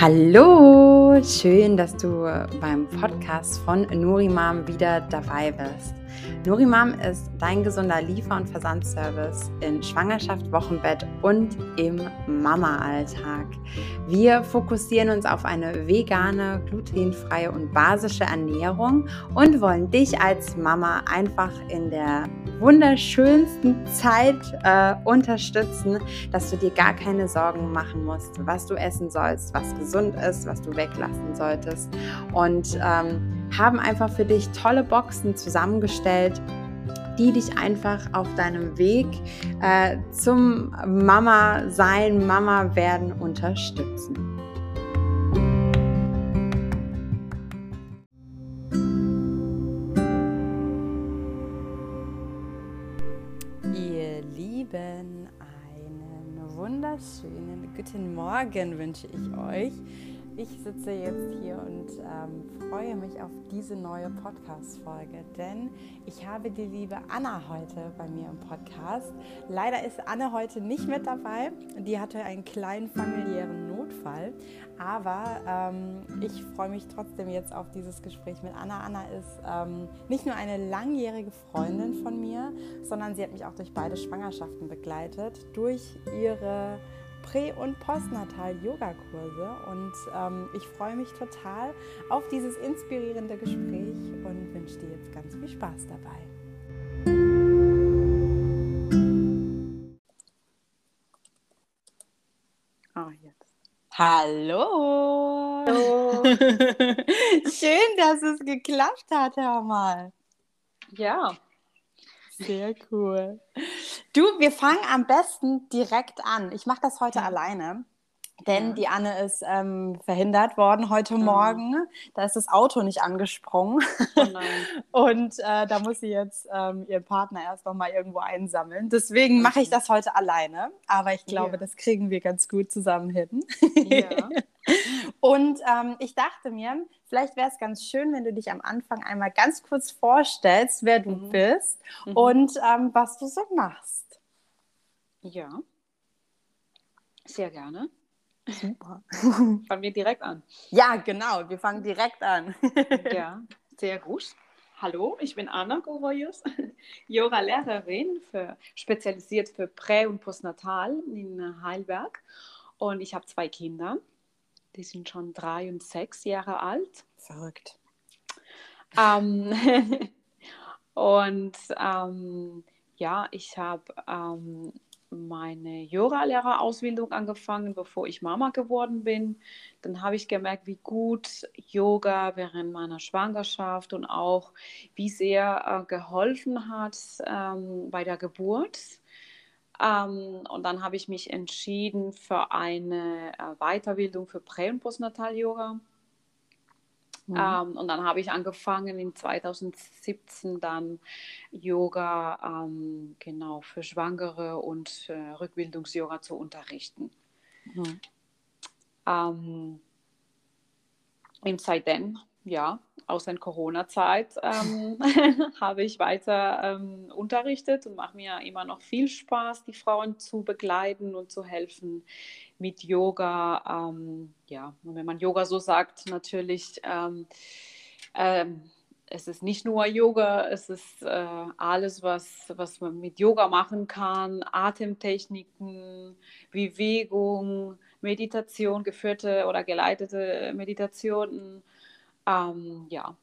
Hallo, schön, dass du beim Podcast von Nurimam wieder dabei bist. Nurimam ist dein gesunder Liefer- und Versandservice in Schwangerschaft, Wochenbett und im Mama-Alltag. Wir fokussieren uns auf eine vegane, glutenfreie und basische Ernährung und wollen dich als Mama einfach in der wunderschönsten Zeit äh, unterstützen, dass du dir gar keine Sorgen machen musst, was du essen sollst, was gesund ist, was du weglassen solltest. Und ähm, haben einfach für dich tolle Boxen zusammengestellt, die dich einfach auf deinem Weg äh, zum Mama sein, Mama werden unterstützen. Ihr Lieben, einen wunderschönen guten Morgen wünsche ich euch. Ich sitze jetzt hier und ähm, freue mich auf diese neue Podcast-Folge, denn ich habe die liebe Anna heute bei mir im Podcast. Leider ist Anne heute nicht mit dabei. Die hatte einen kleinen familiären Notfall. Aber ähm, ich freue mich trotzdem jetzt auf dieses Gespräch mit Anna. Anna ist ähm, nicht nur eine langjährige Freundin von mir, sondern sie hat mich auch durch beide Schwangerschaften begleitet, durch ihre Prä- und Postnatal-Yoga-Kurse. Und ähm, ich freue mich total auf dieses inspirierende Gespräch und wünsche dir jetzt ganz viel Spaß dabei. Ah, jetzt. Hallo! Hallo. Schön, dass es geklappt hat, hör mal. Ja. Sehr cool. Du, wir fangen am besten direkt an. Ich mache das heute ja. alleine. Denn ja. die Anne ist ähm, verhindert worden heute oh. Morgen. Da ist das Auto nicht angesprungen. Oh und äh, da muss sie jetzt ähm, ihren Partner erst noch mal irgendwo einsammeln. Deswegen mache ich das heute alleine. Aber ich glaube, ja. das kriegen wir ganz gut zusammen hin. Ja. und ähm, ich dachte mir, vielleicht wäre es ganz schön, wenn du dich am Anfang einmal ganz kurz vorstellst, wer du mhm. bist mhm. und ähm, was du so machst. Ja, sehr gerne. Super. Fangen wir direkt an. Ja, genau. Wir fangen direkt an. ja, sehr gut. Hallo, ich bin Anna Goroyus, Yoga-Lehrerin, für, spezialisiert für Prä- und Postnatal in Heilberg. Und ich habe zwei Kinder. Die sind schon drei und sechs Jahre alt. Verrückt. Ähm, und ähm, ja, ich habe ähm, meine Yoga-Lehrerausbildung angefangen, bevor ich Mama geworden bin. Dann habe ich gemerkt, wie gut Yoga während meiner Schwangerschaft und auch wie sehr äh, geholfen hat ähm, bei der Geburt. Ähm, und dann habe ich mich entschieden für eine äh, Weiterbildung für Prä- und Postnatal-Yoga. Mhm. Ähm, und dann habe ich angefangen in 2017 dann Yoga ähm, genau für Schwangere und äh, Rückbildungs-Yoga zu unterrichten. Mhm. Ähm, und seitdem, ja, aus der Corona-Zeit ähm, habe ich weiter ähm, unterrichtet und mache mir immer noch viel Spaß, die Frauen zu begleiten und zu helfen, mit Yoga. Ähm, ja, wenn man Yoga so sagt, natürlich, ähm, ähm, es ist nicht nur Yoga, es ist äh, alles, was, was man mit Yoga machen kann, Atemtechniken, Bewegung, Meditation, geführte oder geleitete Meditationen. Ähm, ja,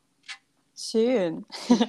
Schön.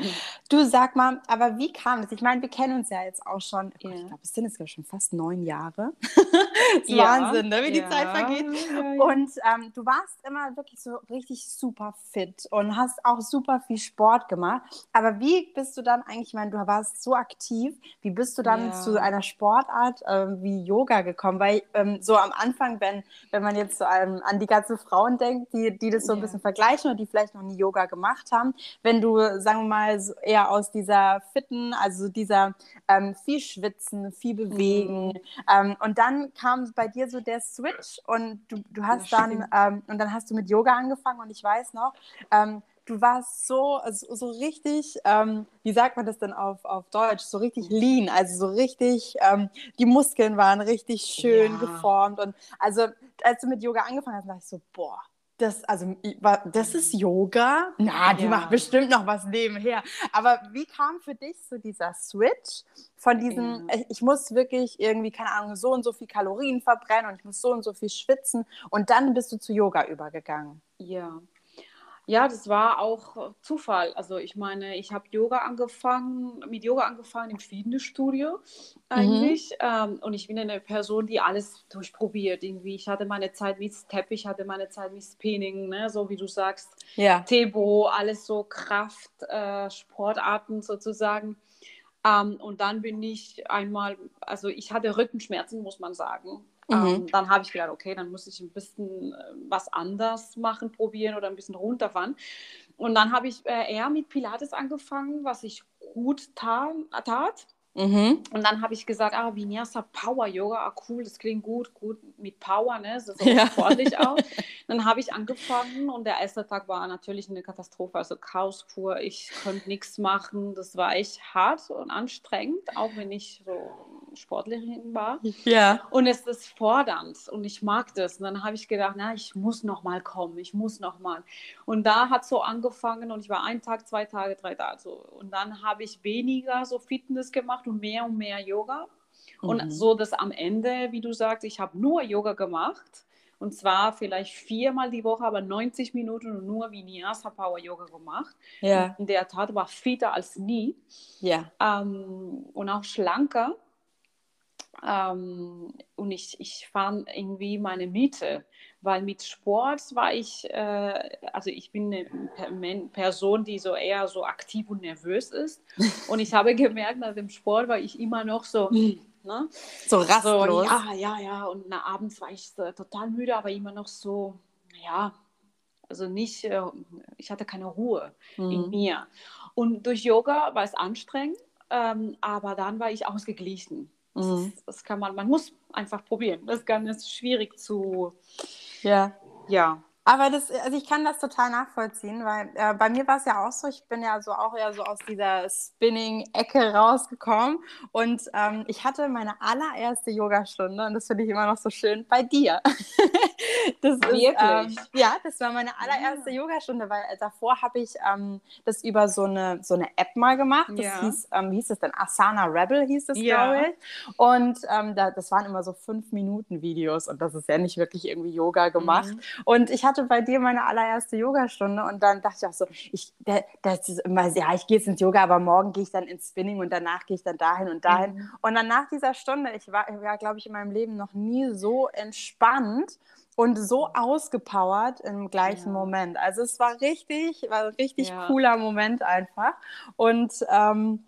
Du sag mal, aber wie kam es? Ich meine, wir kennen uns ja jetzt auch schon, ja. ich glaube, es sind jetzt schon fast neun Jahre. das ist ja. Wahnsinn, ne? wie die ja. Zeit vergeht. Und ähm, du warst immer wirklich so richtig super fit und hast auch super viel Sport gemacht. Aber wie bist du dann eigentlich, ich meine, du warst so aktiv, wie bist du dann zu einer Sportart ähm, wie Yoga gekommen? Weil ähm, so am Anfang, wenn, wenn man jetzt so an, an die ganzen Frauen denkt, die, die das so ein bisschen vergleichen oder die vielleicht noch nie Yoga gemacht haben, wenn du, sagen wir mal, eher aus dieser fitten, also dieser ähm, viel schwitzen, viel bewegen. Mhm. Ähm, und dann kam bei dir so der Switch und du, du hast dann, ähm, und dann hast du mit Yoga angefangen und ich weiß noch, ähm, du warst so, so, so richtig, ähm, wie sagt man das denn auf, auf Deutsch, so richtig lean, also so richtig, ähm, die Muskeln waren richtig schön ja. geformt und also als du mit Yoga angefangen hast, dachte ich so, boah, das, also, das ist Yoga? Na, die ja. macht bestimmt noch was nebenher. Aber wie kam für dich so dieser Switch von diesem, ja. ich muss wirklich irgendwie, keine Ahnung, so und so viel Kalorien verbrennen und ich muss so und so viel schwitzen und dann bist du zu Yoga übergegangen? Ja, ja, das war auch Zufall. Also ich meine, ich habe Yoga angefangen, mit Yoga angefangen im Fitnessstudio eigentlich. Mhm. Ähm, und ich bin eine Person, die alles durchprobiert. Irgendwie, ich hatte meine Zeit mit Step, ich hatte meine Zeit mit Spinning, ne? so wie du sagst, ja. Tebo, alles so Kraft, äh, Sportarten sozusagen. Ähm, und dann bin ich einmal, also ich hatte Rückenschmerzen, muss man sagen. Mhm. Ähm, dann habe ich gedacht, okay, dann muss ich ein bisschen äh, was anders machen, probieren oder ein bisschen runterfahren. Und dann habe ich äh, eher mit Pilates angefangen, was ich gut tat. Mhm. Und dann habe ich gesagt, ah, Vinyasa Power Yoga, ah, cool, das klingt gut, gut mit Power, ne? Sieht ja. sportlich aus. Dann habe ich angefangen und der erste Tag war natürlich eine Katastrophe, also Chaos pur. Ich konnte nichts machen. Das war echt hart und anstrengend, auch wenn ich so Sportlerin war. Ja. Und es ist fordernd und ich mag das. Und dann habe ich gedacht, na, ich muss noch mal kommen, ich muss noch mal. Und da hat so angefangen und ich war einen Tag, zwei Tage, drei Tage so. Und dann habe ich weniger so Fitness gemacht gemacht und mehr und mehr Yoga. Mhm. Und so, dass am Ende, wie du sagst, ich habe nur Yoga gemacht. Und zwar vielleicht viermal die Woche, aber 90 Minuten und nur Vinyasa Power Yoga gemacht. Ja. In der Tat war fitter als nie. Ja. Ähm, und auch schlanker. Ähm, und ich, ich fand irgendwie meine Miete, weil mit Sport war ich, äh, also ich bin eine Person, die so eher so aktiv und nervös ist. Und ich habe gemerkt, nach dem Sport war ich immer noch so, ne? So rastlos. So, ja, ja, ja. Und na, abends war ich so, total müde, aber immer noch so, ja, also nicht, äh, ich hatte keine Ruhe mhm. in mir. Und durch Yoga war es anstrengend, ähm, aber dann war ich ausgeglichen. Das, mhm. ist, das, kann man, man muss einfach probieren. Das ist ganz schwierig zu. Ja. Ja. Aber das, also ich kann das total nachvollziehen, weil äh, bei mir war es ja auch so, ich bin ja so auch eher so aus dieser Spinning-Ecke rausgekommen und ähm, ich hatte meine allererste Yogastunde und das finde ich immer noch so schön bei dir. das Wirklich? Ist, ähm, ja, das war meine allererste ja. Yogastunde, weil äh, davor habe ich ähm, das über so eine, so eine App mal gemacht. Das ja. hieß, ähm, wie hieß das denn? Asana Rebel hieß das, ja. glaube ich. Und ähm, da, das waren immer so fünf Minuten Videos und das ist ja nicht wirklich irgendwie Yoga gemacht. Mhm. Und ich hatte hatte bei dir meine allererste Yogastunde und dann dachte ich auch so, ich, das ist immer, ja, ich gehe jetzt ins Yoga, aber morgen gehe ich dann ins Spinning und danach gehe ich dann dahin und dahin. Mhm. Und dann nach dieser Stunde, ich war, war glaube ich, in meinem Leben noch nie so entspannt und so ausgepowert im gleichen ja. Moment. Also es war richtig, war ein richtig ja. cooler Moment einfach. Und ähm,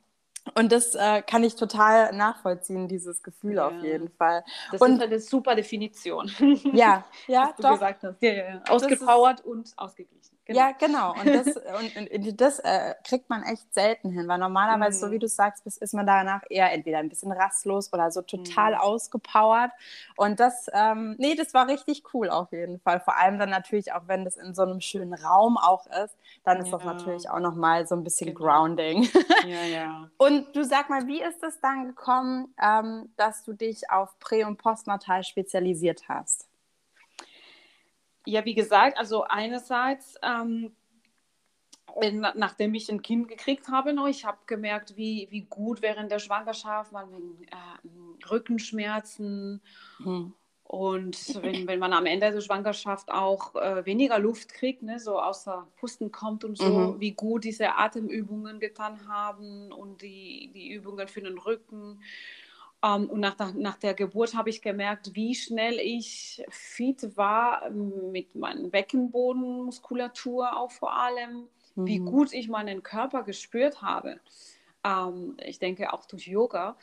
und das äh, kann ich total nachvollziehen, dieses Gefühl ja. auf jeden Fall. Das und, ist eine super Definition. Ja, ja, doch. gesagt hast. Ja, ja, Ausgepowert und ausgeglichen. Genau. Ja, genau. Und das, und, und das äh, kriegt man echt selten hin, weil normalerweise, mm. so wie mhm. du sagst, ist, man danach eher entweder ein bisschen rastlos oder so total mm. ausgepowert. Und das, ähm, nee, das war richtig cool auf jeden Fall. Vor allem dann natürlich auch, wenn das in so einem schönen Raum auch ist, dann ist ja. das natürlich auch nochmal so ein bisschen genau. Grounding. Ja, ja. Und du sag mal, wie ist es dann gekommen, ähm, dass du dich auf Prä- und Postnatal spezialisiert hast? Ja, wie gesagt, also einerseits, ähm, nachdem ich ein Kind gekriegt habe, noch, ich habe gemerkt, wie, wie gut während der Schwangerschaft, man wegen äh, Rückenschmerzen mhm. und wenn, wenn man am Ende der Schwangerschaft auch äh, weniger Luft kriegt, ne, so außer Pusten kommt und so, mhm. wie gut diese Atemübungen getan haben und die, die Übungen für den Rücken. Um, ähm, und nach, nach der Geburt habe ich gemerkt, wie schnell ich fit war mit meiner Beckenbodenmuskulatur auch vor allem, mhm. wie gut ich meinen Körper gespürt habe. Um, ähm, ich denke auch durch Yoga.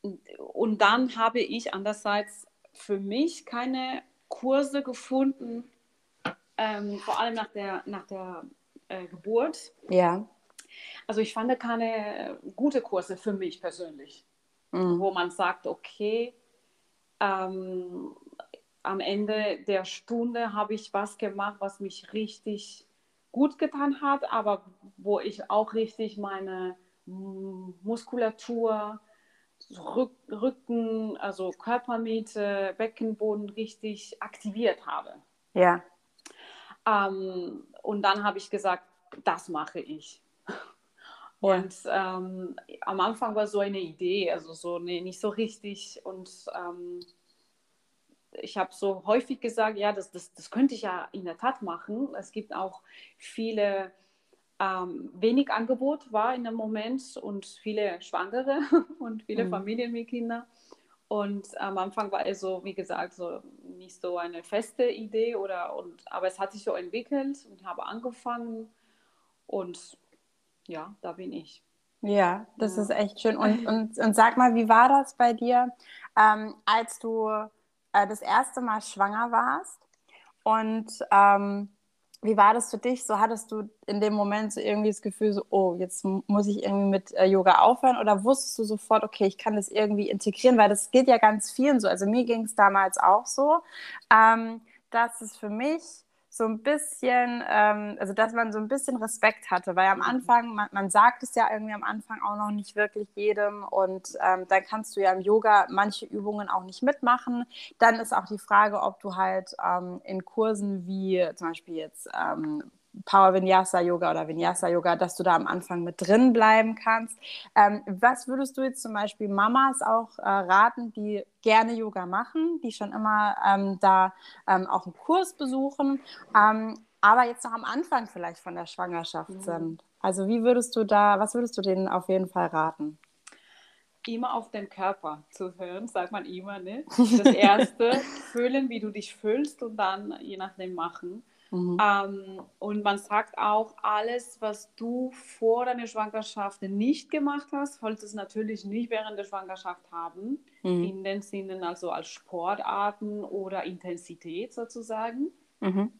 Und dann habe ich andererseits für mich keine Kurse gefunden, ähm, vor allem nach der, nach der äh, Geburt. Ja. Also ich fand keine gute Kurse für mich persönlich mhm. wo man sagt, okay, ähm, am Ende der Stunde habe ich was gemacht, was mich richtig gut getan hat, aber wo ich auch richtig meine Muskulatur, Rücken, also Körpermitte, Beckenboden richtig aktiviert habe. Ja. Ähm, und dann habe ich gesagt, das mache ich. Und ähm, am Anfang war so eine Idee, also so nee, nicht so richtig. Und ähm, ich habe so häufig gesagt, ja, das, das, das könnte ich ja in der Tat machen. Es gibt auch viele, ähm, wenig Angebot war in dem Moment und viele Schwangere und viele mhm. Familien mit Kindern. Und am Anfang war es so, wie gesagt, so nicht so eine feste Idee oder und aber es hat sich so entwickelt und habe angefangen und ja, da bin ich. Ja, das ja. ist echt schön. Und, und, und sag mal, wie war das bei dir, ähm, als du äh, das erste Mal schwanger warst? Und ähm, wie war das für dich? So hattest du in dem Moment so irgendwie das Gefühl, so, oh, jetzt muss ich irgendwie mit äh, Yoga aufhören? Oder wusstest du sofort, okay, ich kann das irgendwie integrieren? Weil das geht ja ganz vielen so. Also mir ging es damals auch so, ähm, dass es für mich so ein bisschen, ähm, also dass man so ein bisschen Respekt hatte, weil am mhm. Anfang, man, man, sagt es ja irgendwie am Anfang auch noch nicht wirklich jedem und ähm, dann kannst du ja im Yoga manche Übungen auch nicht mitmachen. Dann ist auch die Frage, ob du halt ähm, in Kursen wie zum Beispiel jetzt ähm, Power Vinyasa Yoga oder Vinyasa Yoga, dass du da am Anfang mit drin bleiben kannst. Ähm, was würdest du jetzt zum Beispiel Mamas auch äh, raten, die gerne Yoga machen, die schon immer ähm, da ähm, auch einen Kurs besuchen, ähm, aber jetzt noch am Anfang vielleicht von der Schwangerschaft mhm. sind? Also wie würdest du da, was würdest du denen auf jeden Fall raten? immer auf den Körper zu hören, sagt man immer, ne? Das erste, fühlen, wie du dich fühlst und dann je nachdem machen. Mhm. Ähm, und man sagt auch, alles, was du vor deiner Schwangerschaft nicht gemacht hast, solltest du natürlich nicht während der Schwangerschaft haben. Mhm. In den Sinnen also als Sportarten oder Intensität sozusagen. Mhm.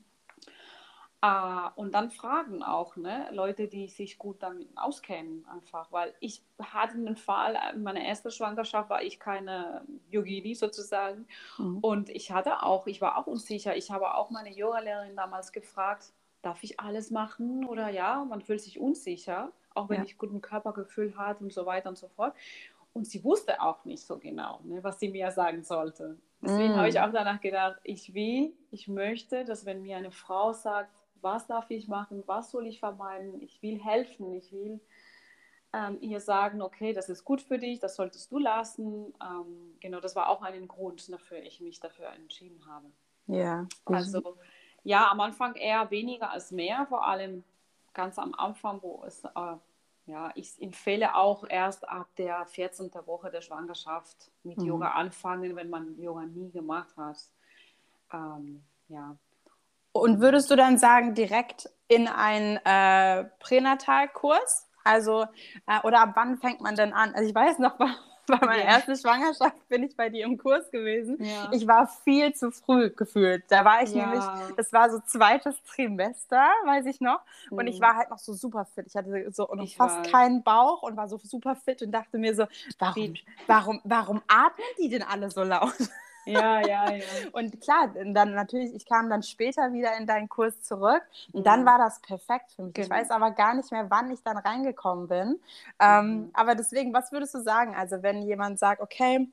Uh, und dann fragen auch ne, Leute, die sich gut damit auskennen, einfach. Weil ich hatte einen Fall, in meiner ersten Schwangerschaft war ich keine Yogini sozusagen. Mhm. Und ich hatte auch, ich war auch unsicher. Ich habe auch meine Yoga-Lehrerin damals gefragt, darf ich alles machen? Oder ja, man fühlt sich unsicher, auch wenn ja. ich guten Körpergefühl hatte und so weiter und so fort. Und sie wusste auch nicht so genau, ne, was sie mir sagen sollte. Deswegen mm. habe ich auch danach gedacht, ich will, ich möchte, dass wenn mir eine Frau sagt, was darf ich machen, was soll ich vermeiden, ich will helfen, ich will ähm, ihr sagen, okay, das ist gut für dich, das solltest du lassen. Ähm, genau, das war auch ein Grund, dafür ich mich dafür entschieden habe. Ja. Also ja, am Anfang eher weniger als mehr, vor allem ganz am Anfang, wo es äh, ja, ich empfehle auch erst ab der 14. Woche der Schwangerschaft mit mhm. Yoga anfangen, wenn man Yoga nie gemacht hat. Ähm, ja, und würdest du dann sagen, direkt in einen äh, Pränatalkurs? Also, äh, oder ab wann fängt man denn an? Also ich weiß noch, bei, bei meiner ja. ersten Schwangerschaft bin ich bei dir im Kurs gewesen. Ja. Ich war viel zu früh gefühlt. Da war ich ja. nämlich, das war so zweites Trimester, weiß ich noch. Und mhm. ich war halt noch so super fit. Ich hatte so ich fast weiß. keinen Bauch und war so super fit und dachte mir so, warum, warum, warum atmen die denn alle so laut? Ja, ja, ja. Und klar, dann natürlich, ich kam dann später wieder in deinen Kurs zurück und dann war das perfekt für mich. Genau. Ich weiß aber gar nicht mehr, wann ich dann reingekommen bin. Ähm, mhm. aber deswegen, was würdest du sagen? Also, wenn jemand sagt, okay,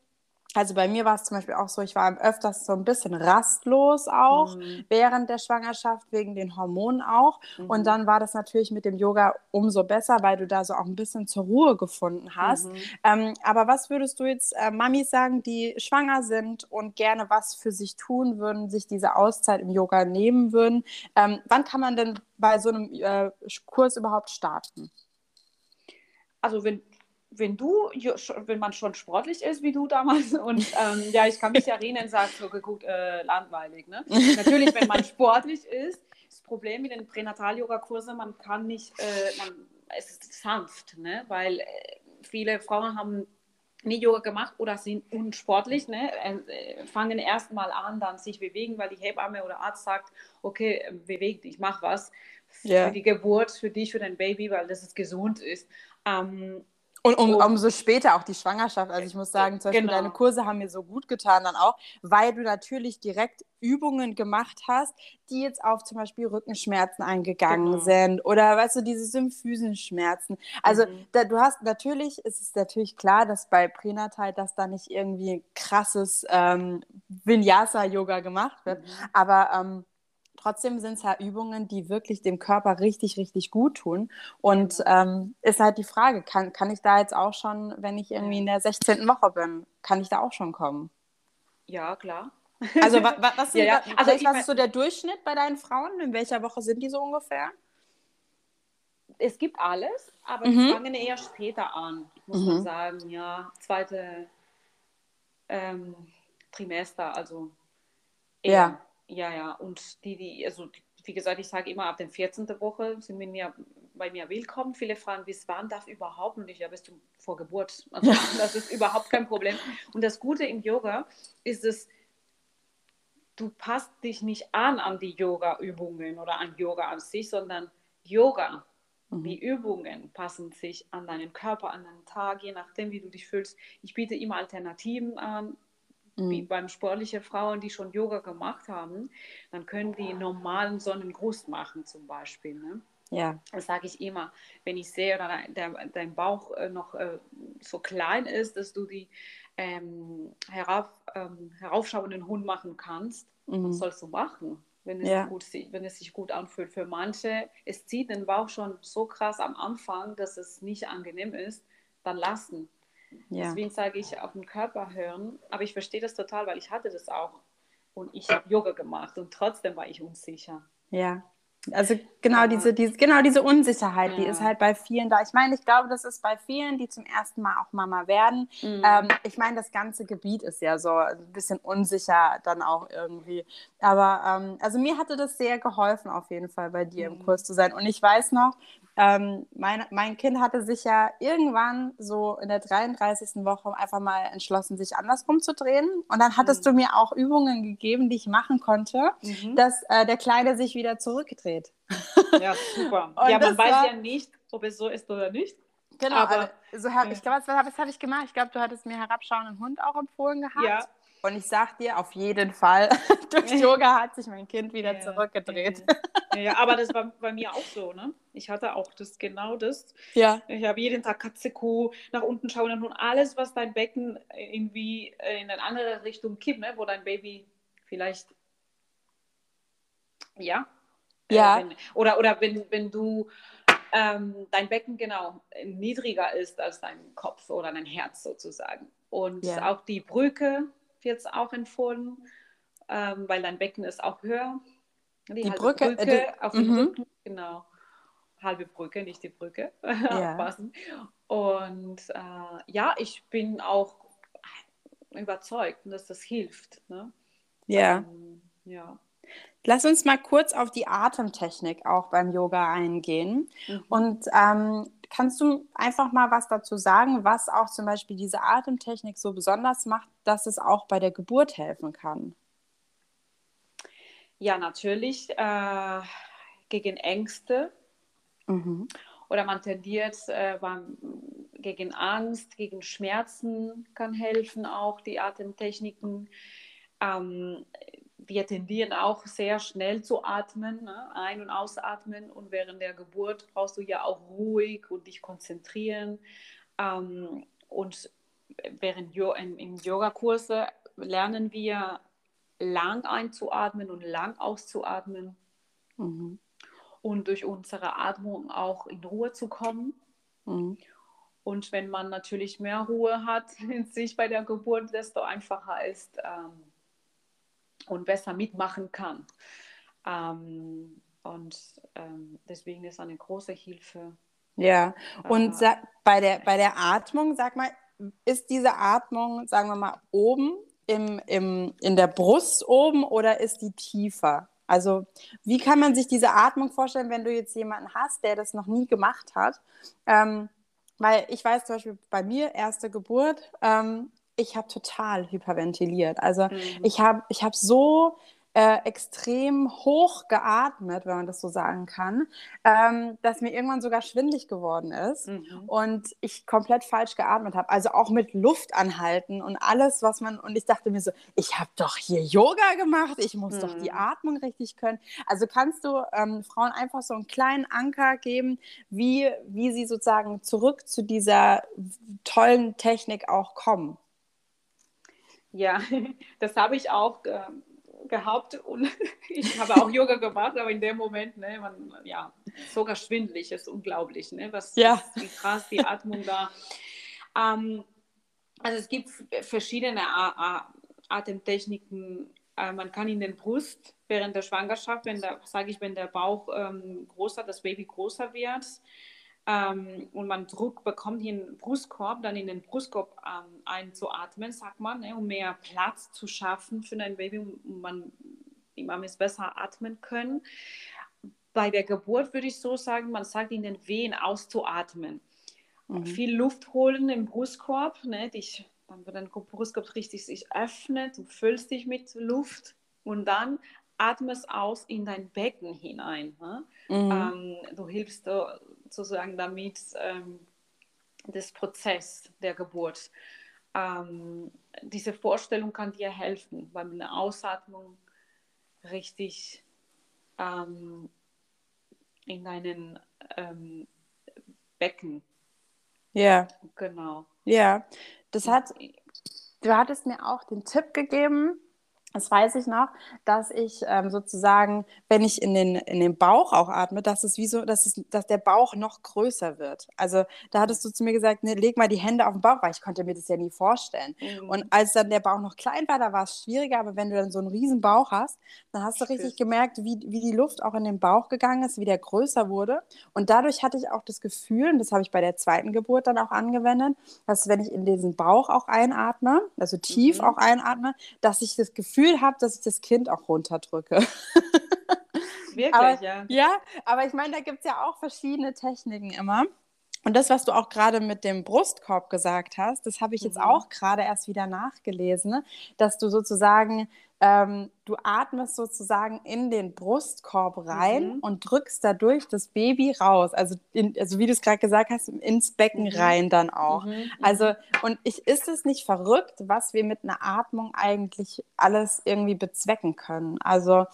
also bei mir war es zum Beispiel auch so, ich war öfters so ein bisschen rastlos auch mhm. während der Schwangerschaft, wegen den Hormonen auch. Mhm. Und dann war das natürlich mit dem Yoga umso besser, weil du da so auch ein bisschen zur Ruhe gefunden hast. Mhm. Ähm, aber was würdest du jetzt äh, Mamis sagen, die schwanger sind und gerne was für sich tun würden, sich diese Auszeit im Yoga nehmen würden? Ähm, wann kann man denn bei so einem äh, Kurs überhaupt starten? Also wenn wenn du, wenn man schon sportlich ist wie du damals und ähm, ja, ich kann mich erinnern, sagst du, gut, äh, langweilig. Ne? Natürlich, wenn man sportlich ist, das Problem mit den Pränatal-Yoga-Kursen, man kann nicht, äh, man, es ist sanft, ne? weil äh, viele Frauen haben nie Yoga gemacht oder sind unsportlich, ne? Äh, fangen erst mal an, dann sich bewegen, weil die Hebamme oder Arzt sagt, okay, beweg dich, mach was für yeah. die Geburt, für dich, für dein Baby, weil das ist gesund ist. Ähm, Und um, umso später auch die Schwangerschaft. Also ich muss sagen, zum Beispiel genau. deine Kurse haben mir so gut getan dann auch, weil du natürlich direkt Übungen gemacht hast, die jetzt auf zum Beispiel Rückenschmerzen eingegangen genau. sind oder weißt du, diese Symphysenschmerzen. Also mhm. da, du hast natürlich, ist es natürlich klar, dass bei Pränatal, dass da nicht irgendwie krasses ähm, Vinyasa-Yoga gemacht wird, mhm. aber ähm, Trotzdem sind es ja Übungen, die wirklich dem Körper richtig, richtig gut tun. Und ähm, ist halt die Frage, kann, kann ich da jetzt auch schon, wenn ich irgendwie in der 16. Woche bin, kann ich da auch schon kommen? Ja, klar. Also wa, wa, was, sind, ja, ja. Also, was mein, ist so der Durchschnitt bei deinen Frauen? In welcher Woche sind die so ungefähr? Es gibt alles, aber mhm. die fangen eher später an, muss mhm. man sagen. Ja, zweite ähm, Trimester, also eher. Ja. Ja, ja, und die, die, also wie gesagt, ich sage immer, ab der 14. Woche sind mir, bei mir willkommen. Viele fragen, bis wann darf überhaupt und ich, ja, bis zum vor Geburt. Also. Das ist überhaupt kein Problem. Und das Gute im Yoga ist es, du passt dich nicht an an die Yoga-Übungen oder an Yoga an sich, sondern Yoga, mhm. die Übungen passen sich an deinen Körper, an deinen Tag, je nachdem, wie du dich fühlst. Ich biete immer Alternativen an, wie mhm. beim sportlichen Frauen, die schon Yoga gemacht haben, dann können die normalen Sonnengruß machen zum Beispiel. Ne? Ja. Das sage ich immer, wenn ich sehe, der, dein Bauch äh, noch äh, so klein ist, dass du die ähm, herauf, ähm, heraufschauenden Hund machen kannst, mhm. was sollst du machen? Wenn es, ja. gut, wenn es sich gut anfühlt. Für manche, es zieht den Bauch schon so krass am Anfang, dass es nicht angenehm ist, dann lassen. Ja. Deswegen sage ich auf den Körper hören. Aber ich verstehe das total, weil ich hatte das auch. Und ich habe Yoga gemacht und trotzdem war ich unsicher. Ja. Also genau, ja. diese, diese, genau diese Unsicherheit, ja. die ist halt bei vielen da. Ich meine, ich glaube, das ist bei vielen, die zum ersten Mal auch Mama werden. Mhm. Ähm, ich meine, das ganze Gebiet ist ja so ein bisschen unsicher dann auch irgendwie. Aber ähm, also mir hatte das sehr geholfen, auf jeden Fall bei dir mhm. im Kurs zu sein. Und ich weiß noch, ähm, mein, mein Kind hatte sich ja irgendwann so in der 33. Woche einfach mal entschlossen, sich andersrum zu drehen. Und dann hattest mhm. du mir auch Übungen gegeben, die ich machen konnte, mhm. dass äh, der Kleine sich wieder zurückdreht. Ja, super. ja, man weiß war... ja nicht, ob es so ist oder nicht. Genau, aber also, so, ich glaube, was, was habe ich gemacht? Ich glaube, du hattest mir herabschauenden Hund auch empfohlen gehabt. Ja. Und ich sag dir, auf jeden Fall, durch Yoga hat sich mein Kind wieder ja, zurückgedreht. Ja, ja, aber das war bei mir auch so, ne? Ich hatte auch das genau das. Ja. Ich habe jeden Tag Katze, Kuh, nach unten schauen und alles, was dein Becken irgendwie in eine andere Richtung kippt, ne? wo dein Baby vielleicht ja. Äh, ja. Wenn, oder oder wenn, wenn du ähm, dein Becken genau niedriger ist als dein Kopf oder dein Herz sozusagen. Und ja. auch die Brücke wird es auch empfohlen, ähm, weil dein Becken ist auch höher. Die, die Brücke, Brücke äh, die, auf dem mhm. Rücken, genau. Halbe Brücke, nicht die Brücke. Ja. Aufpassen. Und äh, ja, ich bin auch überzeugt, dass das hilft. Ne? Ja. Ähm, ja. Lass uns mal kurz auf die Atemtechnik auch beim Yoga eingehen. Mhm. Und ähm, kannst du einfach mal was dazu sagen, was auch zum Beispiel diese Atemtechnik so besonders macht, dass es auch bei der Geburt helfen kann? Ja, natürlich äh, gegen Ängste. Mhm. Oder man tendiert äh, beim, gegen Angst, gegen Schmerzen kann helfen auch die Atemtechniken. Ähm, wir tendieren auch sehr schnell zu atmen, ne? ein- und ausatmen. Und während der Geburt brauchst du ja auch ruhig und dich konzentrieren. Ähm, und während jo in, in Yogakurse lernen wir lang einzuatmen und lang auszuatmen. Mhm. Und durch unsere Atmung auch in Ruhe zu kommen. Mhm. Und wenn man natürlich mehr Ruhe hat in sich bei der Geburt, desto einfacher ist ähm, und besser mitmachen kann. Ähm, und ähm, deswegen ist eine große Hilfe. Ja, und äh, bei, der, bei der Atmung, sag mal, ist diese Atmung, sagen wir mal, oben im, im, in der Brust oben oder ist die tiefer? Also wie kann man sich diese Atmung vorstellen, wenn du jetzt jemanden hast, der das noch nie gemacht hat? Ähm, weil ich weiß zum Beispiel bei mir, erste Geburt, ähm, ich habe total hyperventiliert. Also mhm. ich habe ich hab so äh, extrem hoch geatmet, wenn man das so sagen kann, ähm, dass mir irgendwann sogar schwindlig geworden ist mhm. und ich komplett falsch geatmet habe. Also auch mit Luft anhalten und alles, was man. Und ich dachte mir so, ich habe doch hier Yoga gemacht, ich muss mhm. doch die mhm. Atmung richtig können. Also kannst du ähm, Frauen einfach so einen kleinen Anker geben, wie, wie sie sozusagen zurück zu dieser tollen Technik auch kommen? Ja, das habe ich auch äh, gehabt und ich habe auch Yoga gemacht, aber in dem Moment, ne, man, ja, sogar schwindelig ist unglaublich, ne, was, ja. wie krass die Atmung da. Ähm, also es gibt verschiedene Atemtechniken. Äh, man kann in den Brust während der Schwangerschaft, wenn der, sage ich, wenn der Bauch ähm, größer, das Baby größer wird, ähm, und man Druck bekommt in den Brustkorb, dann in den Brustkorb ähm, einzuatmen, sagt man, ne, um mehr Platz zu schaffen für ein Baby, um man, die Mamis besser atmen können. Bei der Geburt würde ich so sagen, man sagt in den Wehen auszuatmen. Mhm. Viel Luft holen im Brustkorb, ne, dich, dann wird dein Brustkorb richtig sich öffnet, du füllst dich mit Luft und dann atmest aus in dein Becken hinein. Ne? Mhm. Ähm, du hilfst sozusagen damit ähm, des Prozess der Geburt. Ähm, diese Vorstellung kann dir helfen, weil eine Ausatmung richtig ähm, in deinen ähm, Becken. Ja. Genau. Ja, das hat, du hattest mir auch den Tipp gegeben, das weiß ich noch, dass ich ähm, sozusagen, wenn ich in den, in den Bauch auch atme, dass es wie so, dass, es, dass der Bauch noch größer wird. Also da hattest du zu mir gesagt, ne, leg mal die Hände auf den Bauch, weil ich konnte mir das ja nie vorstellen. Mhm. Und als dann der Bauch noch klein war, da war es schwieriger, aber wenn du dann so einen riesen Bauch hast, dann hast du richtig gemerkt, wie, wie die Luft auch in den Bauch gegangen ist, wie der größer wurde. Und dadurch hatte ich auch das Gefühl, und das habe ich bei der zweiten Geburt dann auch angewendet, dass wenn ich in diesen Bauch auch einatme, also tief mhm. auch einatme, dass ich das Gefühl Gefühl habe, dass ich das Kind auch runterdrücke. Wirklich, aber, ja. Ja, aber ich meine, da gibt es ja auch verschiedene Techniken immer. Und das, was du auch gerade mit dem Brustkorb gesagt hast, das habe ich jetzt mhm. auch gerade erst wieder nachgelesen, ne? dass du sozusagen ähm, du atmest sozusagen in den Brustkorb rein mhm. und drückst dadurch das Baby raus. Also, in, also wie du es gerade gesagt hast, ins Becken mhm. rein dann auch. Mhm. mhm. Also, und ich, ist es nicht verrückt, was wir mit einer Atmung eigentlich alles irgendwie bezwecken können? Also,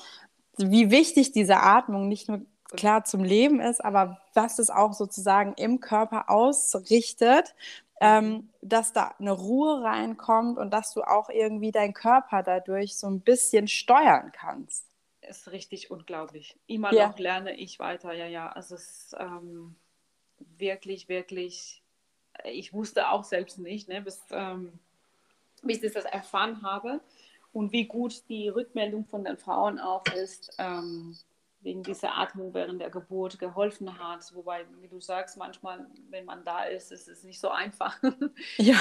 wie wichtig diese Atmung nicht nur klar zum Leben ist, aber was es auch sozusagen im Körper ausrichtet ähm, dass da eine Ruhe reinkommt und dass du auch irgendwie deinen Körper dadurch so ein bisschen steuern kannst. Ist richtig unglaublich. Immer ja. noch lerne ich weiter, ja, ja. Also es ist ähm, wirklich, wirklich, ich wusste auch selbst nicht, ne, bis, ähm, bis ich das erfahren habe und wie gut die Rückmeldung von den Frauen auch ist. Wegen dieser Atmung während der Geburt geholfen hat. Wobei, wie du sagst, manchmal, wenn man da ist, ist es nicht so einfach, ja.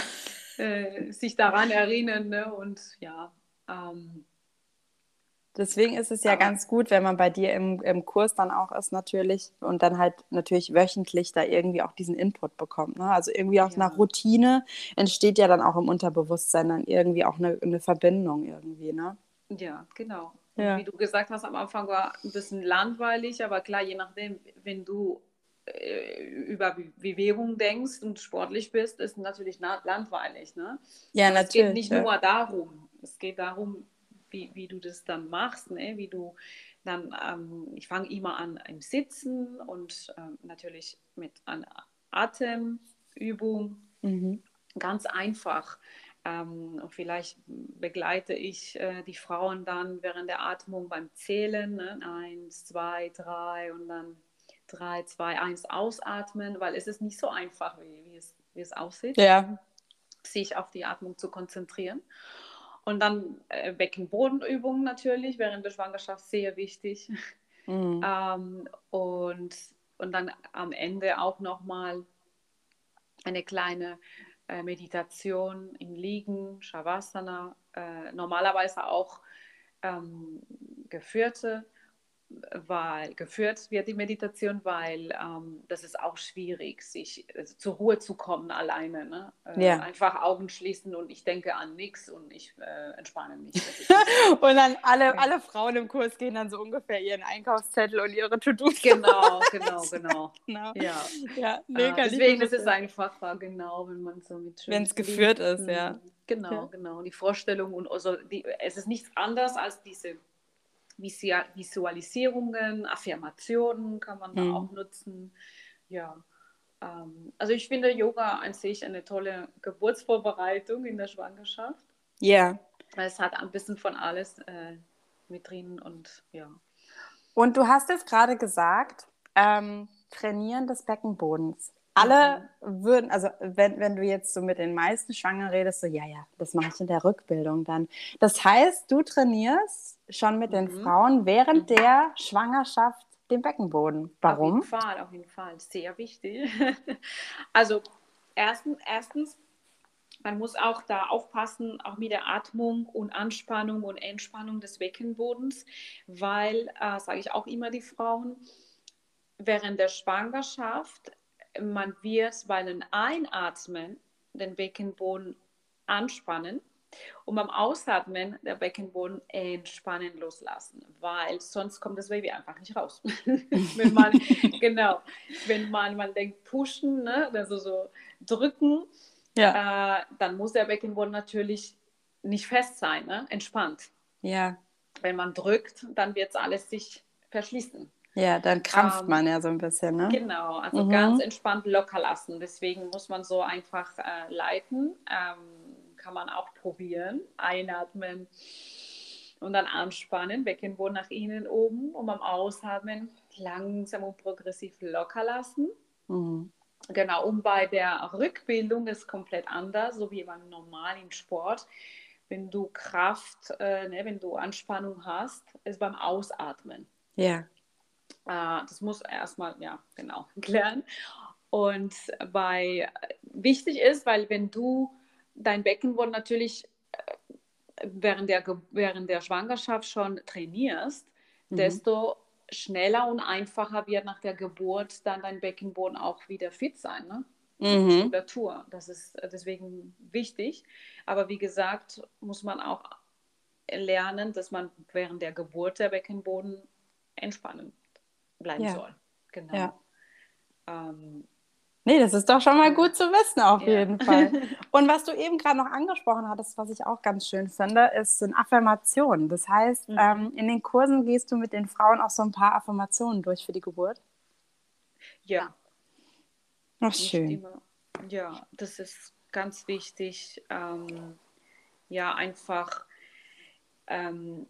äh, sich daran erinnern. Ne? Und ja. Ähm, Deswegen ist es ja ganz gut, wenn man bei dir im, im Kurs dann auch ist, natürlich, und dann halt natürlich wöchentlich da irgendwie auch diesen Input bekommt. Ne? Also irgendwie aus ja. einer Routine entsteht ja dann auch im Unterbewusstsein dann irgendwie auch eine, eine Verbindung irgendwie, ne? Ja, genau. Ja. Wie du gesagt hast, am Anfang war ein bisschen langweilig, aber klar, je nachdem, wenn du äh, über Bewegung denkst und sportlich bist, ist natürlich langweilig. Ne? Ja, natürlich. Es geht nicht ja. nur darum. Es geht darum, wie, wie du das dann machst, ne? wie du dann, ähm, ich fange immer an im Sitzen und ähm, natürlich mit einer Atemübung. Mhm. Ganz einfach. Ähm, vielleicht begleite ich äh, die Frauen dann während der Atmung beim Zählen. Ne? Eins, zwei, drei und dann drei, zwei, eins ausatmen, weil es ist nicht so einfach, wie, wie, es, wie es aussieht, ja. sich auf die Atmung zu konzentrieren. Und dann äh, Beckenbodenübungen natürlich während der Schwangerschaft sehr wichtig. Mhm. ähm, und, und dann am Ende auch nochmal eine kleine äh, Meditation im Liegen, Shavasana, äh, normalerweise auch ähm, geführte weil geführt wird die Meditation, weil ähm, das ist auch schwierig, sich also zur Ruhe zu kommen alleine. Ne? Äh, ja. Einfach Augen schließen und ich denke an nichts und ich äh, entspanne mich. und dann alle, alle Frauen im Kurs gehen dann so ungefähr ihren Einkaufszettel und ihre To-Dos. Genau, genau, genau. genau. Ja, ja nee, äh, deswegen ist es einfach, genau, wenn man so mit Wenn es geführt ist, ja. Genau, ja. genau. Die Vorstellung und also die, es ist nichts anderes als diese Visualisierungen, Affirmationen kann man da mhm. auch nutzen. Ja, ähm, also ich finde Yoga an sich eine tolle Geburtsvorbereitung in der Schwangerschaft. Ja. Yeah. Es hat ein bisschen von alles äh, mit drin und ja. Und du hast es gerade gesagt, ähm, Trainieren des Beckenbodens alle würden, also wenn, wenn du jetzt so mit den meisten Schwangeren redest, so, ja, ja, das mache ich in der Rückbildung dann. Das heißt, du trainierst schon mit den mhm. Frauen während mhm. der Schwangerschaft den Beckenboden. Warum? Auf jeden Fall, auf jeden Fall. Sehr wichtig. also erstens, erstens, man muss auch da aufpassen, auch mit der Atmung und Anspannung und Entspannung des Beckenbodens, weil, äh, sage ich auch immer die Frauen, während der Schwangerschaft man wird beim Einatmen den Beckenboden anspannen und beim Ausatmen der Beckenboden entspannen loslassen, weil sonst kommt das Baby einfach nicht raus. wenn man, genau, wenn man mal denkt, pushen, ne, also so drücken, ja. äh, dann muss der Beckenboden natürlich nicht fest sein, ne, entspannt. Ja. Wenn man drückt, dann wird es alles sich verschließen. Ja, dann krampft ähm, man ja so ein bisschen, ne? Genau, also mhm. ganz entspannt locker lassen. Deswegen muss man so einfach äh, leiten. Ähm, kann man auch probieren. Einatmen und dann anspannen, Beckenboden nach innen oben und beim Ausatmen langsam und progressiv locker lassen. Mhm. Genau, und bei der Rückbildung ist komplett anders, so wie beim normalen Sport. Wenn du Kraft, äh, ne, wenn du Anspannung hast, ist beim Ausatmen. Ja. Äh, das muss erstmal, ja, genau, klären. Und bei wichtig ist, weil wenn du dein Beckenboden natürlich äh, während der, während der Schwangerschaft schon trainierst, mhm. desto schneller und einfacher wird nach der Geburt dann dein Beckenboden auch wieder fit sein. Ne? Mhm. Muskulatur. Das ist äh, deswegen wichtig. Aber wie gesagt, muss man auch lernen, dass man während der Geburt der Beckenboden entspannen bleiben ja. soll. Genau. Ja. Ähm, nee, das ist doch schon mal gut zu wissen, auf ja. jeden Fall. Und was du eben gerade noch angesprochen hattest, was ich auch ganz schön finde, ist sind Affirmationen. Das heißt, mhm. ähm, in den Kursen gehst du mit den Frauen auch so ein paar Affirmationen durch für die Geburt? Ja. Ach, schön. Ja, das ist ganz wichtig. Ähm, ja, einfach ähm,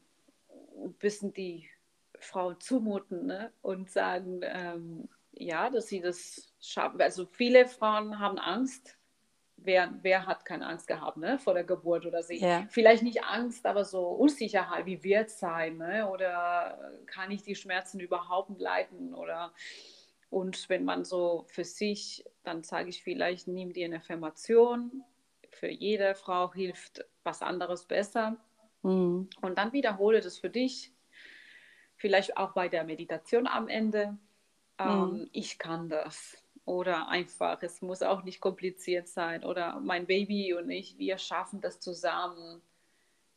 ein bisschen die Frauen zumuten ne? und sagen, ähm, ja, dass sie das schaffen. Also viele Frauen haben Angst. Wer, wer hat keine Angst gehabt ne? vor der Geburt oder sie? Ja. Vielleicht nicht Angst, aber so Unsicherheit, wie wird es sein? Ne? Oder kann ich die Schmerzen überhaupt leiden? Oder und wenn man so für sich, dann sage ich vielleicht, nimm dir eine Affirmation. Für jede Frau hilft was anderes besser. Mhm. Und dann wiederhole das für dich vielleicht auch bei der Meditation am Ende, ähm, mhm. ich kann das. Oder einfach, es muss auch nicht kompliziert sein. Oder mein Baby und ich, wir schaffen das zusammen.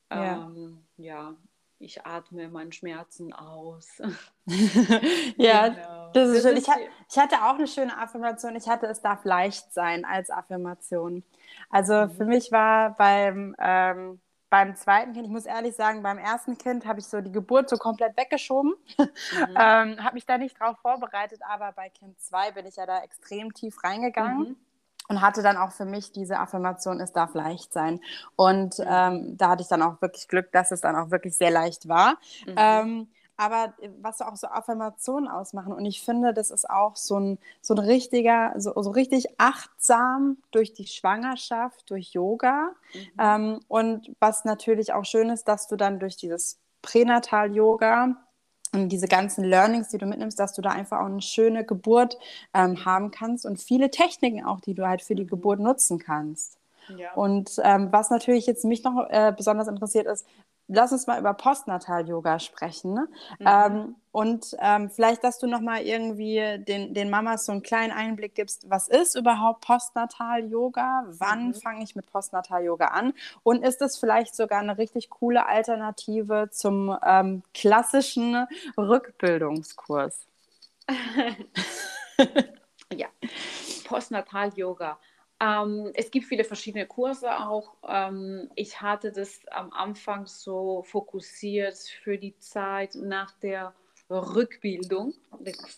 Ja, ähm, ja ich atme meinen Schmerzen aus. ja, genau. das ist schön. Ich, ich, hatte auch eine schöne Affirmation. Ich hatte, es darf leicht sein als Affirmation. Also mhm. für mich war beim ähm, beim zweiten Kind, ich muss ehrlich sagen, beim ersten Kind habe ich so die Geburt so komplett weggeschoben, mhm. ähm, habe mich da nicht drauf vorbereitet, aber bei Kind 2 bin ich ja da extrem tief reingegangen. Mhm. Und hatte dann auch für mich diese Affirmation, es darf leicht sein. Und mhm. ähm, da hatte ich dann auch wirklich Glück, dass es dann auch wirklich sehr leicht war. Mhm. Ähm, aber äh, was auch so Affirmationen ausmachen. Und ich finde, das ist auch so ein, so ein richtiger, so, so richtig achtsam durch die Schwangerschaft, durch Yoga. Mhm. Ähm, und was natürlich auch schön ist, dass du dann durch dieses Pränatal-Yoga und diese ganzen Learnings, die du mitnimmst, dass du da einfach auch eine schöne Geburt ähm, haben kannst und viele Techniken auch, die du halt für die mhm. Geburt nutzen kannst. Ja. Und ähm, was natürlich jetzt mich noch äh, besonders interessiert ist, lass uns mal über Postnatal-Yoga sprechen. Ne? Mhm. Ähm, und ähm, vielleicht, dass du noch mal irgendwie den, den Mamas so einen kleinen Einblick gibst, was ist überhaupt Postnatal-Yoga? Wann Mhm. fange ich mit Postnatal-Yoga an? Und ist es vielleicht sogar eine richtig coole Alternative zum ähm, klassischen Rückbildungskurs? Ja, Postnatal-Yoga. Ähm, es gibt viele verschiedene Kurse auch. Ähm, ich hatte das am Anfang so fokussiert für die Zeit nach der Rückbildung,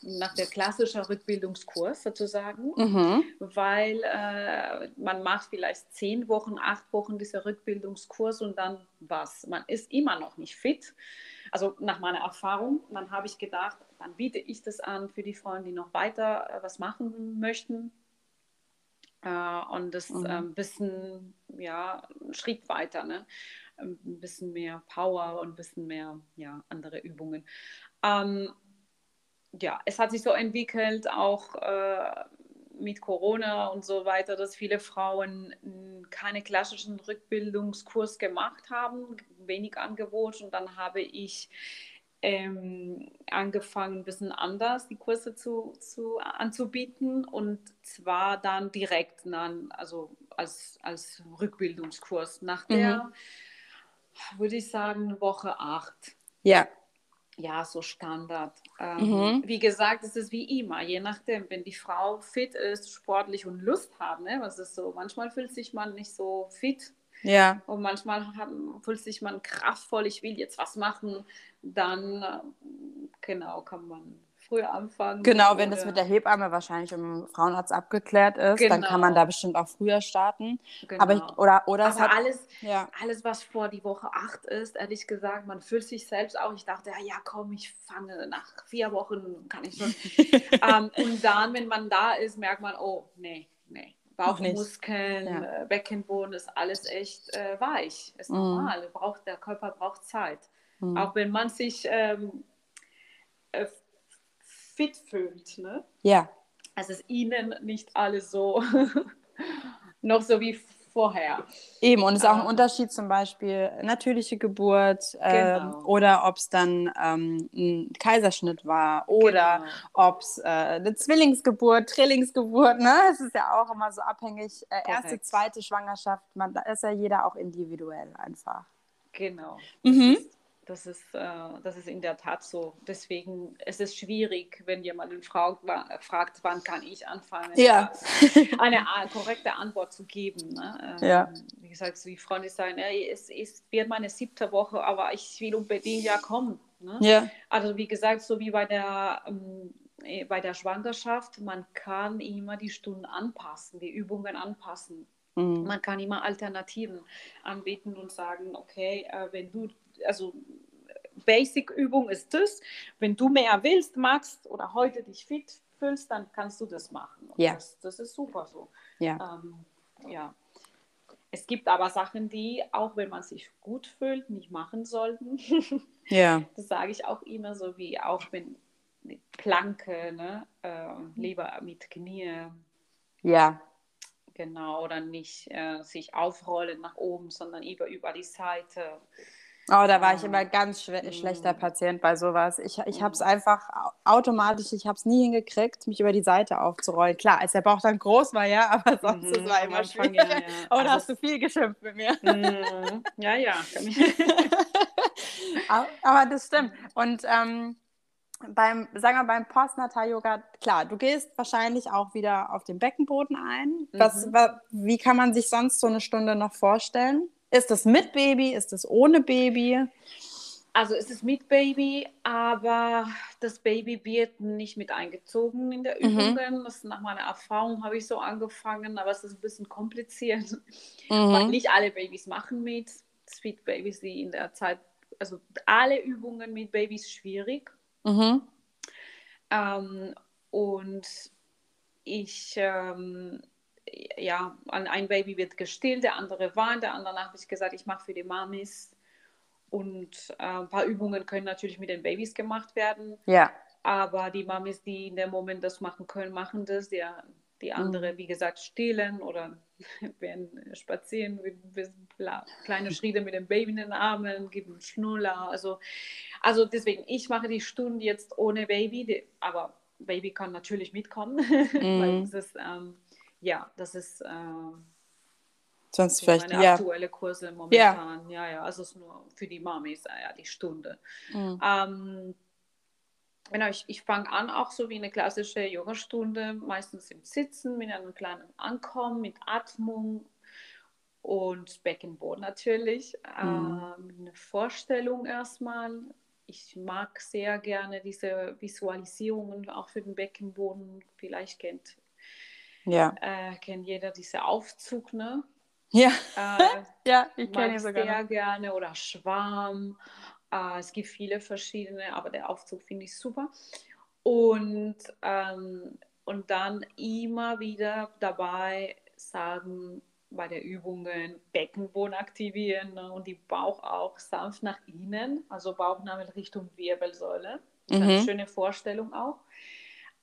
nach der klassischen Rückbildungskurs sozusagen, Mhm. weil äh, man macht vielleicht zehn Wochen, acht Wochen dieser Rückbildungskurs und dann was. Man ist immer noch nicht fit. Also nach meiner Erfahrung, dann habe ich gedacht, dann biete ich das an für die Frauen, die noch weiter äh, was machen möchten. Äh, und das Mhm. äh, ein bisschen, ja, einen Schritt weiter, ne? Ein bisschen mehr Power und ein bisschen mehr, ja, andere Übungen. Ähm, ja, es hat sich so entwickelt, auch äh, mit Corona und so weiter, dass viele Frauen keine klassischen Rückbildungskurs gemacht haben, wenig Angebot. Und dann habe ich ähm, angefangen, ein bisschen anders die Kurse zu, zu, anzubieten und zwar dann direkt, dann, also als, als Rückbildungskurs nach der, würde ich sagen, Woche 8 Ja. ja, so Standard. Ähm, Mhm. Wie gesagt, es ist wie immer, je nachdem, wenn die Frau fit ist, sportlich und Lust hat, ne? Was ist so, manchmal fühlt sich man nicht so fit Ja. und manchmal hat, fühlt sich man kraftvoll, ich will jetzt was machen, dann äh, genau kann man früher anfangen. Genau, wenn das mit der Hebamme wahrscheinlich im Frauenarzt abgeklärt ist, dann kann man Genau. da bestimmt auch früher starten. genau. Aber ich, oder, oder Aber hat. alles, Ja. alles, was vor die Woche 8 ist, ehrlich gesagt, man fühlt sich selbst auch. Ich dachte, ja, ja komm, ich fange nach vier Wochen, kann ich schon. ähm, und dann, wenn man da ist, merkt man, oh, nee, nee. Bauchmuskeln, Ja. äh, Beckenboden ist alles echt äh, weich. Ist Mhm. normal. Braucht, der Körper braucht Zeit. Mhm. Auch wenn man sich ähm, äh, fit fühlt. Ne? Ja. Also ist ihnen nicht alles so noch so wie vorher. Eben, und es ist auch ein Ah. Unterschied zum Beispiel natürliche Geburt ähm, Genau. oder ob es dann ähm, ein Kaiserschnitt war oder Genau. ob es äh, eine Zwillingsgeburt, Trillingsgeburt, ne? Es ist ja auch immer so abhängig. Äh, erste, zweite Schwangerschaft, man, da ist ja jeder auch individuell einfach. Genau. Mhm. Das ist, äh, das ist in der Tat so. Deswegen ist es schwierig, wenn jemand eine Frau wa- fragt, wann kann ich anfangen, Ja. da eine korrekte Antwort zu geben. Ne? Ähm, Ja. Wie gesagt, so die Freunde sagen, ey, es, es wird meine siebte Woche, aber ich will unbedingt ja kommen. Ne? Ja. Also wie gesagt, so wie bei der, ähm, äh, bei der Schwangerschaft, man kann immer die Stunden anpassen, die Übungen anpassen. Mhm. Man kann immer Alternativen anbieten und sagen, okay, äh, wenn du, also Basic-Übung ist das, wenn du mehr willst, magst oder heute dich fit fühlst, dann kannst du das machen. Und Ja. Das, das ist super so. Ja. Ähm, ja. Es gibt aber Sachen, die, auch wenn man sich gut fühlt, nicht machen sollten. Ja. Das sage ich auch immer so, wie auch wenn Planke, ne? ähm, lieber mit Knie, Ja. genau, oder nicht äh, sich aufrollen nach oben, sondern über, über die Seite. Oh, da war ich Ah. immer ganz schwe Mm. schlechter Patient bei sowas. Ich, ich habe es einfach au- automatisch, ich habe es nie hingekriegt, mich über die Seite aufzurollen. Klar, als der Bauch dann groß war, ja, aber sonst Mhm, es war immer schwierig. ja, ja. Oh, da Also- hast du viel geschimpft mit mir. Mhm. Ja, ja. aber, das stimmt. Und ähm, beim, sagen wir beim Postnatal-Yoga, klar, du gehst wahrscheinlich auch wieder auf den Beckenboden ein. Was, Mhm. wie kann man sich sonst so eine Stunde noch vorstellen? Ist das mit Baby? Ist das ohne Baby? Also es ist mit Baby, aber das Baby wird nicht mit eingezogen in der Mhm. Übungen. Das nach meiner Erfahrung habe ich so angefangen, aber es ist ein bisschen kompliziert, weil Mhm. nicht alle Babys machen mit. Es gibt Babys, die in der Zeit, also alle Übungen mit Babys schwierig. Mhm. Ähm, und ich, ähm, ja, an ein Baby wird gestillt, der andere weint, der andere habe ich gesagt, ich mache für die Mamis. Und äh, ein paar Übungen können natürlich mit den Babys gemacht werden. Ja. Aber die Mamis, die in dem Moment das machen können, machen das. Der, Die andere, mhm. wie gesagt, stillen oder werden spazieren, kleine Schritte mit dem Baby in den Armen, geben Schnuller. Also, also deswegen, ich mache die Stunde jetzt ohne Baby, aber Baby kann natürlich mitkommen, mhm. weil das ist, ähm, ja, das ist äh, sonst vielleicht meine ja. aktuelle Kurse momentan. Ja. ja, ja, also es ist nur für die Mamis, ja, die Stunde. Mhm. Ähm, Genau, ich, ich fange an auch so wie eine klassische Yogastunde, meistens im Sitzen mit einem kleinen Ankommen, mit Atmung und Beckenboden natürlich. Mhm. Ähm, eine Vorstellung erstmal. Ich mag sehr gerne diese Visualisierungen auch für den Beckenboden. Vielleicht kennt, ja. äh, kennt jeder diese Aufzug, ne? Ja, äh, ja ich kenne ihn sogar. Sehr gerne oder Schwarm äh, es gibt viele verschiedene, aber der Aufzug finde ich super. Und, ähm, und dann immer wieder dabei sagen, bei der Übungen Beckenboden aktivieren ne, und die Bauch auch sanft nach innen, also Bauchnabel Richtung Wirbelsäule. Mhm. Eine schöne Vorstellung auch.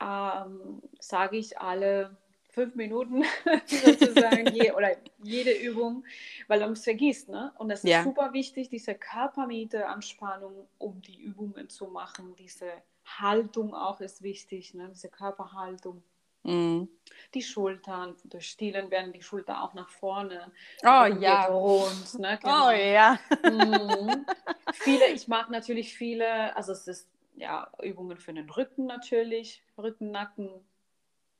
Ähm, sage ich alle fünf Minuten sozusagen je, oder jede Übung, weil man es vergisst. Ne? Und es ist ja. super wichtig, diese Körpermitte-Anspannung, um die Übungen zu machen. Diese Haltung auch ist wichtig, ne? diese Körperhaltung. Mhm. Die Schultern, durch Stillen werden die Schultern auch nach vorne. Oh ja. Rund, ne? Oh genau. Oh ja. Mhm. viele, ich mag natürlich viele, also es ist ja Übungen für den Rücken natürlich, Rücken, Nacken,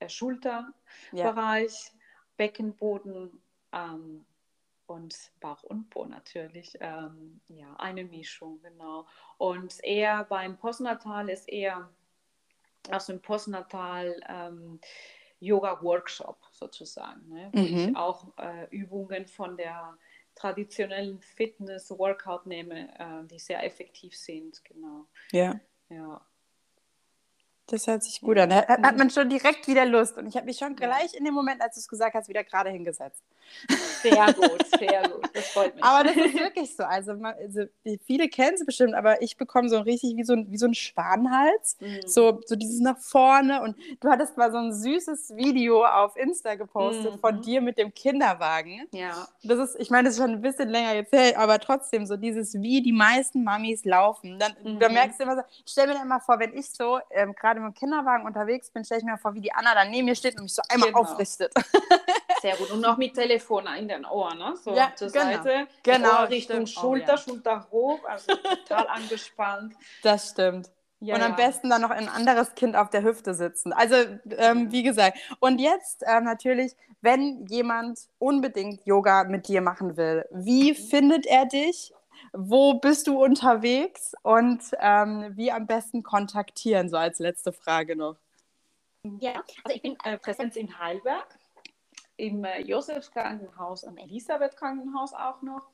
Schulterbereich, ja. Beckenboden ähm, und Bauch und Po natürlich. Ähm, ja, eine Mischung, genau. Und eher beim Postnatal ist eher aus dem Postnatal ähm, Yoga-Workshop sozusagen, ne? wo mhm. ich auch äh, Übungen von der traditionellen Fitness-Workout nehme, äh, die sehr effektiv sind, genau. Ja. Ja. Das hört sich gut an. Da hat mhm. man schon direkt wieder Lust. Und ich habe mich schon gleich in dem Moment, als du es gesagt hast, wieder gerade hingesetzt. Sehr gut, sehr gut. Das freut mich. Aber das ist wirklich so. Also, also viele kennen es bestimmt, aber ich bekomme so richtig wie so ein, wie so ein Schwanenhals. Mhm. So, so dieses nach vorne. Und du hattest mal so ein süßes Video auf Insta gepostet mhm. von dir mit dem Kinderwagen. Ja. Das ist, ich meine, das ist schon ein bisschen länger jetzt her, aber trotzdem so dieses, wie die meisten Mamis laufen. Dann, mhm. Da merkst du immer so, ich stelle mir dann immer vor, wenn ich so ähm, gerade mit dem Kinderwagen unterwegs bin, stelle ich mir vor, wie die Anna dann neben mir steht und mich so einmal genau. aufrichtet. Sehr gut. Und noch mit Telefon in den Ohren, ne? So ja, zur genau. Seite. Genau. Ohr Richtung Schulter, oh, ja. Schulter hoch, also total angespannt. Das stimmt. Ja, und am ja. besten dann noch ein anderes Kind auf der Hüfte sitzen. Also, ähm, wie gesagt. Und jetzt ähm, natürlich, wenn jemand unbedingt Yoga mit dir machen will, wie mhm. findet er dich? Wo bist du unterwegs und ähm, wie am besten kontaktieren, so als letzte Frage noch? Ja, also ich bin äh, präsent in Heilberg im äh, Josefs Krankenhaus und Elisabeth Krankenhaus auch noch.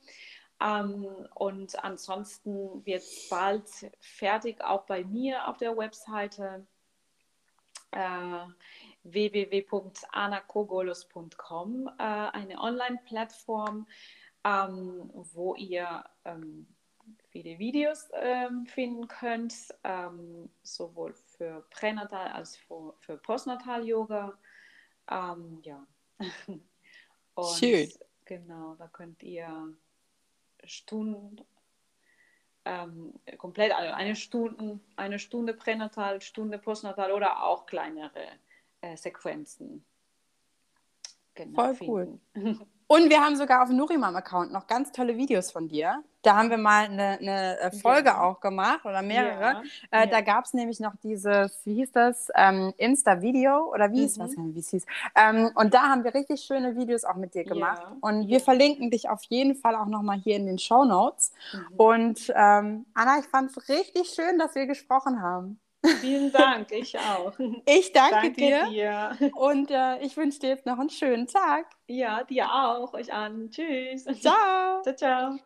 Ähm, und ansonsten wird bald fertig, auch bei mir auf der Webseite äh, www.anakogolos.com, äh, eine Online-Plattform, ähm, wo ihr ähm, viele Videos ähm, finden könnt, ähm, sowohl für Pränatal als für, für Postnatal-Yoga. Ähm, ja, Und Schön. Genau, da könnt ihr Stunden, ähm, komplett, also eine Stunde, eine Stunde pränatal, Stunde postnatal oder auch kleinere äh, Sequenzen. Genau, Voll finden. cool. Und wir haben sogar auf dem Nurimam-Account noch ganz tolle Videos von dir. Da haben wir mal eine, eine äh, Folge ja. auch gemacht oder mehrere. Ja. Äh, ja. Da gab es nämlich noch dieses, wie hieß das, ähm, Insta-Video oder wie mhm. hieß das, wie es hieß. Ähm, und da haben wir richtig schöne Videos auch mit dir gemacht. Und wir verlinken dich auf jeden Fall auch nochmal hier in den Show Notes. Mhm. Und ähm, Anna, ich fand es richtig schön, dass wir gesprochen haben. Vielen Dank, ich auch. Ich danke, danke dir. dir. Und äh, ich wünsche dir jetzt noch einen schönen Tag. Ja, dir auch. Euch an. Tschüss. Ciao. ciao, ciao.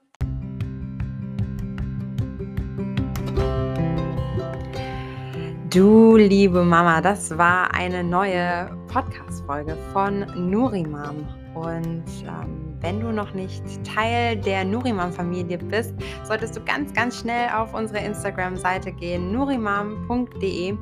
Du liebe Mama, das war eine neue Podcast-Folge von Nurimam. Und ähm, wenn du noch nicht Teil der Nurimam-Familie bist, solltest du ganz, ganz schnell auf unsere Instagram-Seite gehen, nurimam.de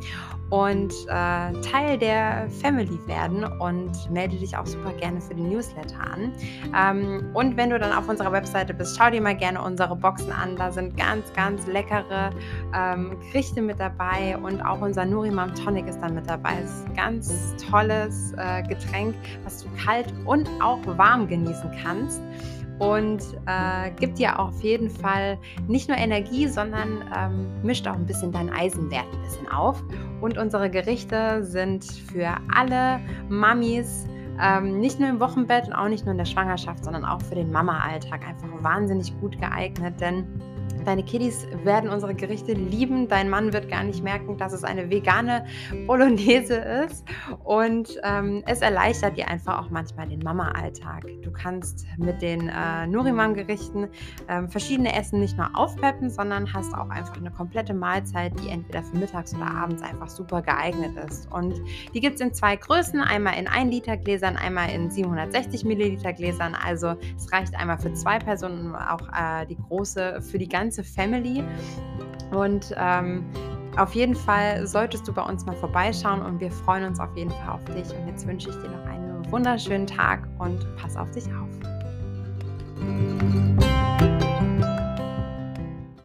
und äh, Teil der Family werden und melde dich auch super gerne für den Newsletter an. Ähm, und wenn du dann auf unserer Webseite bist, schau dir mal gerne unsere Boxen an. Da sind ganz, ganz leckere ähm, Gerichte mit dabei und auch unser Nurimam Tonic ist dann mit dabei. Es ist ein ganz tolles äh, Getränk, was du kalt und auch warm genießen kannst und äh, gibt dir auf jeden Fall nicht nur Energie, sondern ähm, mischt auch ein bisschen deinen Eisenwert ein bisschen auf. Und unsere Gerichte sind für alle Mamis, ähm, nicht nur im Wochenbett und auch nicht nur in der Schwangerschaft, sondern auch für den Mama-Alltag einfach wahnsinnig gut geeignet, denn Deine Kiddies werden unsere Gerichte lieben. Dein Mann wird gar nicht merken, dass es eine vegane Bolognese ist. Und ähm, es erleichtert dir einfach auch manchmal den Mama-Alltag. Du kannst mit den äh, Nurimam-Gerichten ähm, verschiedene Essen nicht nur aufpeppen, sondern hast auch einfach eine komplette Mahlzeit, die entweder für mittags oder abends einfach super geeignet ist. Und die gibt es in zwei Größen: einmal in 1 Liter Gläsern, einmal in 760 Milliliter Gläsern. Also es reicht einmal für zwei Personen, auch äh, die große für die ganze ganze Family. Und ähm, auf jeden Fall solltest du bei uns mal vorbeischauen und wir freuen uns auf jeden Fall auf dich. Und jetzt wünsche ich dir noch einen wunderschönen Tag und pass auf dich auf.